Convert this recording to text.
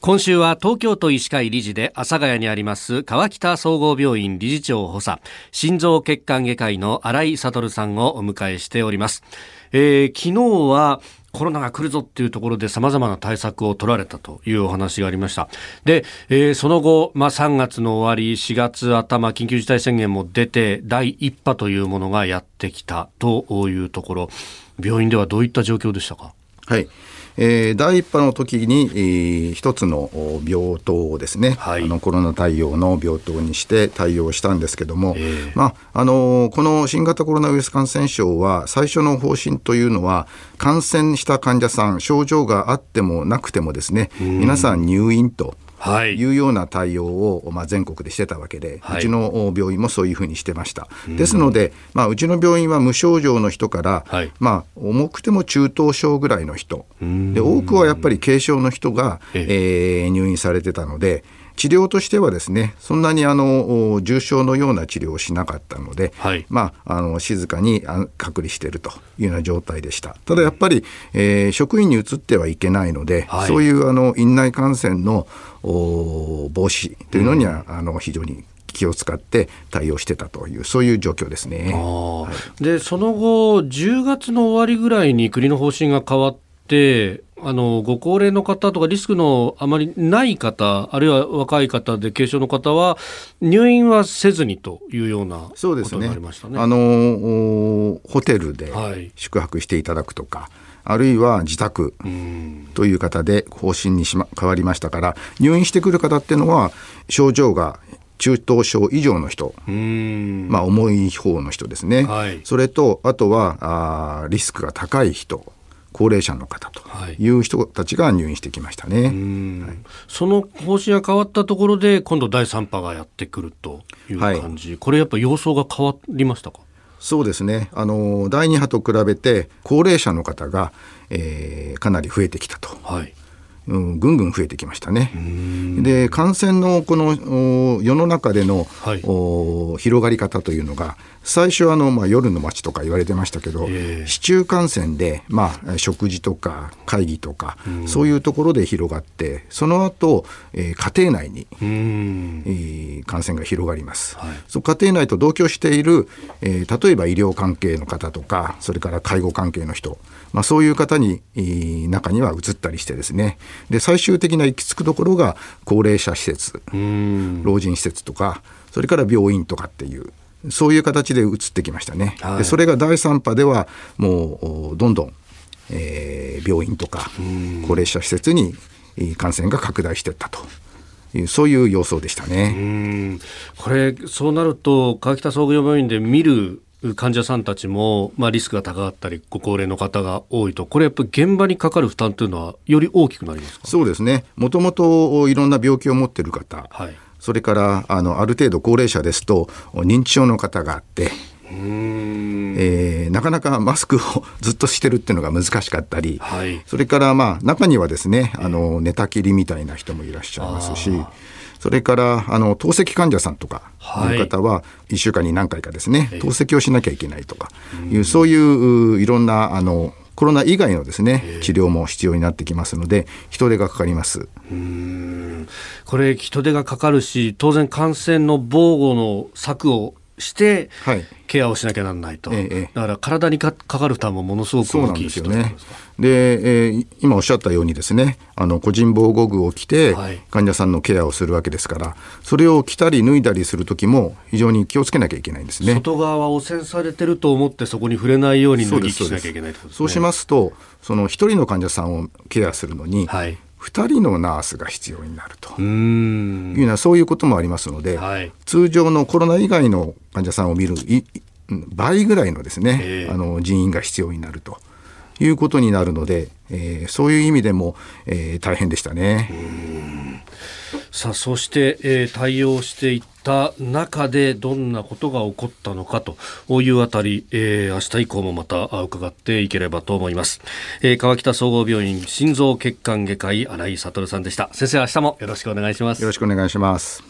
今週は東京都医師会理事で阿佐ヶ谷にあります川北総合病院理事長補佐心臓血管外科医の新井悟さんをお迎えしております、えー、昨日はコロナが来るぞっていうところで様々な対策を取られたというお話がありました。で、えー、その後、まあ、3月の終わり、4月頭、緊急事態宣言も出て、第1波というものがやってきたというところ、病院ではどういった状況でしたか？はい。えー、第1波の時に、えー、一つの病棟をですね、はい、あのコロナ対応の病棟にして対応したんですけども、えー、まああのこの新型コロナウイルス感染症は最初の方針というのは感染した患者さん症状があってもなくてもですね皆さん入院とい。うような対応を、まあ、全国でしてたわけで、はい、うちの病院もそういうふうにしてました。ですので、まあ、うちの病院は無症状の人から、はい、まあ、重くても中等症ぐらいの人。で多くはやっぱり軽症の人が、えー、入院されてたので。治療としてはですねそんなにあの重症のような治療をしなかったので、はい、まあ、あの静かに隔離しているというような状態でした。ただやっぱり、えー、職員に移ってはいけないので、はい、そういうあの院内感染の防止というのには、うん、あの非常に気を使って対応してたというそういう状況ですね。はい、でその後10月の終わりぐらいに国の方針が変わってあのご高齢の方とかリスクのあまりない方あるいは若い方で軽症の方は入院はせずにというようなことになりましたね。ねあのホテルで宿泊していただくとか、はい、あるいは自宅という方で方針にし、ま、変わりましたから入院してくる方っていうのは症状が中等症以上の人、まあ、重い方の人ですね、はい、それとあとはあリスクが高い人高齢者の方とい。う人たちが入院してきましたね、はい、その方針が変わったところで今度第3波がやってくるという感じ、はい、これやっぱ様相が変わりましたか？そうですね。あの第2波と比べて高齢者の方が、えー、かなり増えてきたと。はいうん、ぐんぐん増えてきましたね。で感染のこの世の中での、はい、広がり方というのが最初はあの、まあ、夜の街とか言われてましたけど、えー、市中感染で、まあ、食事とか会議とか、うん、そういうところで広がってその後、えー、家庭内に、えー、感染が広がります、はい、そ家庭内と同居している、えー、例えば医療関係の方とかそれから介護関係の人、まあ、そういう方に、えー、中には移ったりしてですねで最終的な行き着くところが高齢者施設老人施設とかそれから病院とかっていうそういう形で移ってきましたね。はい、でそれが第3波ではもうどんどん、えー、病院とか高齢者施設に感染が拡大していったと。いうそういう様相でしたね。これ、そうなると、川北総合病院で見る患者さんたちも、まあ、リスクが高かったり、ご高齢の方が多いと、これやっぱり現場にかかる負担というのは、より大きくなりますか？そうですね、もともといろんな病気を持っている方、はい。それからあのある程度高齢者ですと認知症の方があって、えー、なかなかマスクを ずっとしてるっていうのが難しかったり、はい、それからまあ中にはですねあの寝たきりみたいな人もいらっしゃいますし。それからあの透析患者さんとかい。う方は1週間に何回かですね、透析をしなきゃいけないとかいうそういういろんなあのコロナ以外のですね治療も必要になってきますので人手がかかります。これ人手がかかるし当然感染の防護の策をして、はい、ケアをしなきゃならないと、ええ、だから体にかかる負担もものすごく大きいですよね。で、えー、今おっしゃったようにですねあの個人防護具を着て患者さんのケアをするわけですから、はい、それを着たり脱いだりする時も非常に気をつけなきゃいけないんですね。外側は汚染されてると思ってそこに触れないように脱ぎ着しなきゃいけない、ね、そうしますとその一人の患者さんをケアするのに、はい2人のナースが必要になると。いうようなそういうこともありますので、はい、通常のコロナ以外の患者さんを見る倍ぐらいのですね、あの人員が必要になると。いうことになるので、えー、そういう意味でも、えー、大変でしたね。さあそして、えー、対応していった中でどんなことが起こったのかというあたり、えー、明日以降もまた伺っていければと思います、えー、川北総合病院心臓血管外科医新井悟さんでした。先生明日もよろしくお願いします。よろしくお願いします。